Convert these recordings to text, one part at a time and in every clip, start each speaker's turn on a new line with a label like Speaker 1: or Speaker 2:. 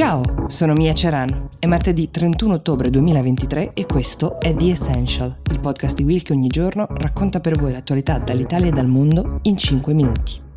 Speaker 1: Ciao, sono Mia Ceran. È martedì 31 ottobre 2023 e questo è The Essential, il podcast di Will che ogni giorno racconta per voi l'attualità dall'Italia e dal mondo in 5 minuti.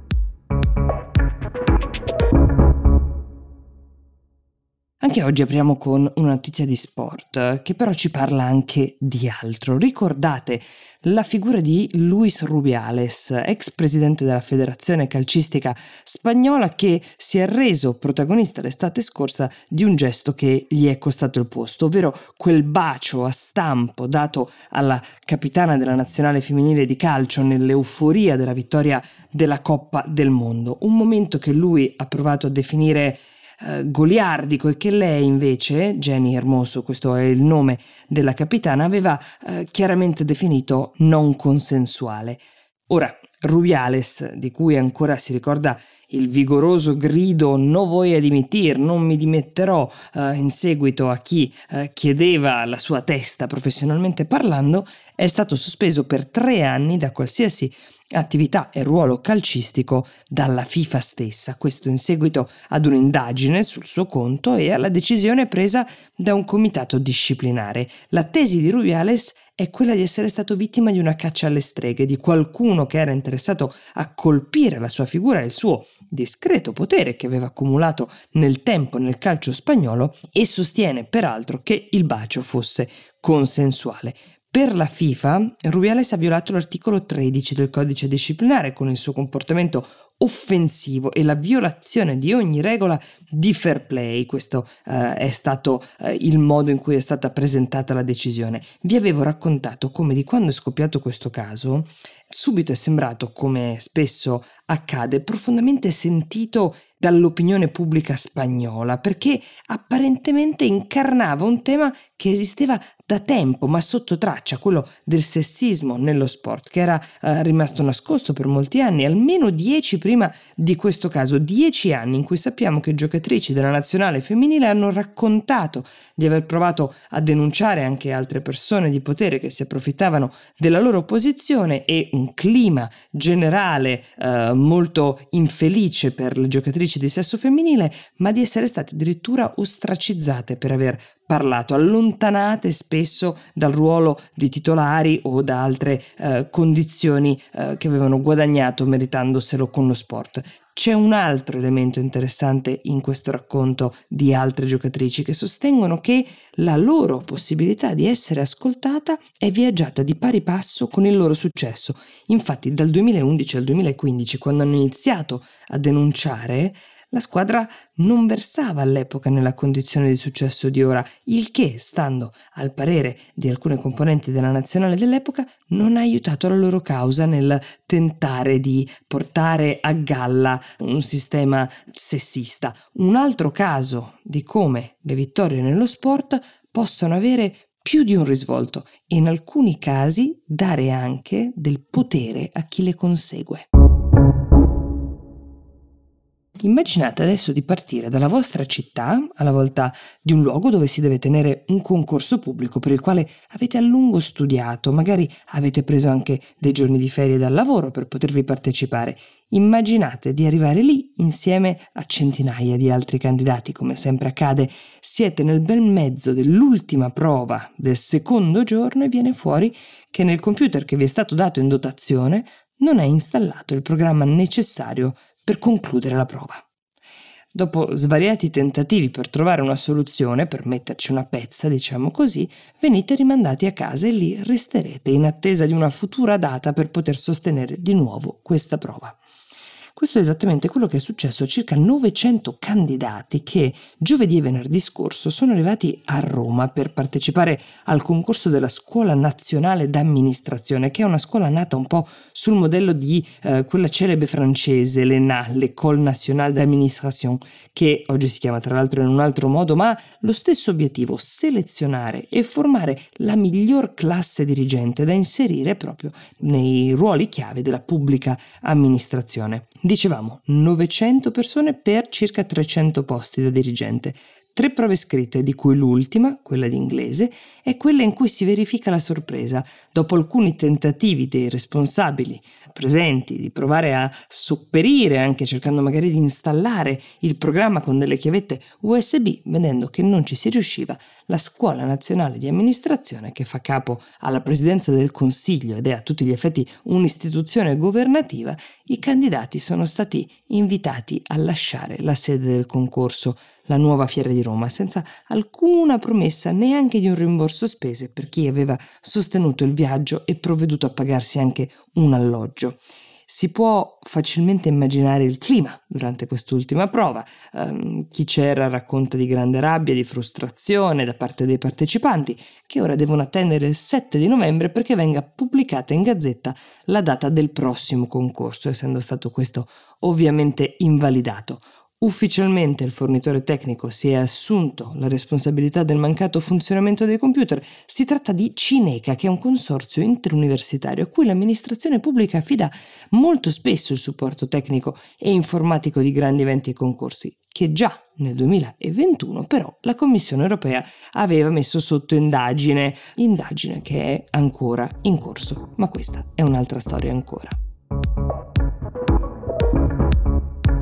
Speaker 1: Anche oggi apriamo con una notizia di sport, che però ci parla anche di altro. Ricordate la figura di Luis Rubiales, ex presidente della federazione calcistica spagnola che si è reso protagonista l'estate scorsa di un gesto che gli è costato il posto, ovvero quel bacio a stampo dato alla capitana della nazionale femminile di calcio nell'euforia della vittoria della Coppa del Mondo, un momento che lui ha provato a definire eh, goliardico e che lei invece, Jenny Hermoso, questo è il nome della capitana, aveva eh, chiaramente definito non consensuale. Ora, Rubiales, di cui ancora si ricorda il vigoroso grido no voy a dimitir, non mi dimetterò eh, in seguito a chi eh, chiedeva la sua testa professionalmente parlando, è stato sospeso per tre anni da qualsiasi attività e ruolo calcistico dalla FIFA stessa, questo in seguito ad un'indagine sul suo conto e alla decisione presa da un comitato disciplinare. La tesi di Rubiales è quella di essere stato vittima di una caccia alle streghe, di qualcuno che era interessato a colpire la sua figura e il suo discreto potere che aveva accumulato nel tempo nel calcio spagnolo e sostiene peraltro che il bacio fosse consensuale. Per la FIFA, Rubiales ha violato l'articolo 13 del codice disciplinare con il suo comportamento offensivo e la violazione di ogni regola di fair play. Questo eh, è stato eh, il modo in cui è stata presentata la decisione. Vi avevo raccontato come di quando è scoppiato questo caso, subito è sembrato, come spesso accade, profondamente sentito dall'opinione pubblica spagnola, perché apparentemente incarnava un tema che esisteva da tempo, ma sotto traccia, quello del sessismo nello sport, che era eh, rimasto nascosto per molti anni, almeno dieci prima di questo caso, dieci anni in cui sappiamo che giocatrici della nazionale femminile hanno raccontato di aver provato a denunciare anche altre persone di potere che si approfittavano della loro posizione e un clima generale eh, molto infelice per le giocatrici di sesso femminile, ma di essere state addirittura ostracizzate per aver parlato, allontanate spesso dal ruolo di titolari o da altre eh, condizioni eh, che avevano guadagnato meritandoselo con lo sport. C'è un altro elemento interessante in questo racconto di altre giocatrici che sostengono che la loro possibilità di essere ascoltata è viaggiata di pari passo con il loro successo. Infatti dal 2011 al 2015, quando hanno iniziato a denunciare, la squadra non versava all'epoca nella condizione di successo di ora, il che, stando al parere di alcune componenti della nazionale dell'epoca, non ha aiutato la loro causa nel tentare di portare a galla un sistema sessista. Un altro caso di come le vittorie nello sport possano avere più di un risvolto e in alcuni casi dare anche del potere a chi le consegue. Immaginate adesso di partire dalla vostra città, alla volta di un luogo dove si deve tenere un concorso pubblico per il quale avete a lungo studiato, magari avete preso anche dei giorni di ferie dal lavoro per potervi partecipare. Immaginate di arrivare lì insieme a centinaia di altri candidati, come sempre accade, siete nel bel mezzo dell'ultima prova del secondo giorno e viene fuori che nel computer che vi è stato dato in dotazione non è installato il programma necessario per concludere la prova. Dopo svariati tentativi per trovare una soluzione, per metterci una pezza, diciamo così, venite rimandati a casa e lì resterete in attesa di una futura data per poter sostenere di nuovo questa prova. Questo è esattamente quello che è successo a circa 900 candidati che giovedì e venerdì scorso sono arrivati a Roma per partecipare al concorso della Scuola Nazionale d'Amministrazione, che è una scuola nata un po' sul modello di eh, quella celebre francese, l'ENA, l'École Nationale d'Administration, che oggi si chiama tra l'altro in un altro modo, ma lo stesso obiettivo, selezionare e formare la miglior classe dirigente da inserire proprio nei ruoli chiave della pubblica amministrazione. Dicevamo 900 persone per circa 300 posti da dirigente. Tre prove scritte, di cui l'ultima, quella di inglese, è quella in cui si verifica la sorpresa. Dopo alcuni tentativi dei responsabili presenti di provare a sopperire, anche cercando magari di installare il programma con delle chiavette USB, vedendo che non ci si riusciva, la Scuola Nazionale di Amministrazione, che fa capo alla Presidenza del Consiglio ed è a tutti gli effetti un'istituzione governativa, i candidati sono stati invitati a lasciare la sede del concorso la nuova fiera di Roma, senza alcuna promessa neanche di un rimborso spese per chi aveva sostenuto il viaggio e provveduto a pagarsi anche un alloggio. Si può facilmente immaginare il clima durante quest'ultima prova. Um, chi c'era racconta di grande rabbia, di frustrazione da parte dei partecipanti, che ora devono attendere il 7 di novembre perché venga pubblicata in gazzetta la data del prossimo concorso, essendo stato questo ovviamente invalidato. Ufficialmente il fornitore tecnico si è assunto la responsabilità del mancato funzionamento dei computer. Si tratta di Cineca, che è un consorzio interuniversitario a cui l'amministrazione pubblica affida molto spesso il supporto tecnico e informatico di grandi eventi e concorsi, che già nel 2021 però la Commissione europea aveva messo sotto indagine, indagine che è ancora in corso, ma questa è un'altra storia ancora.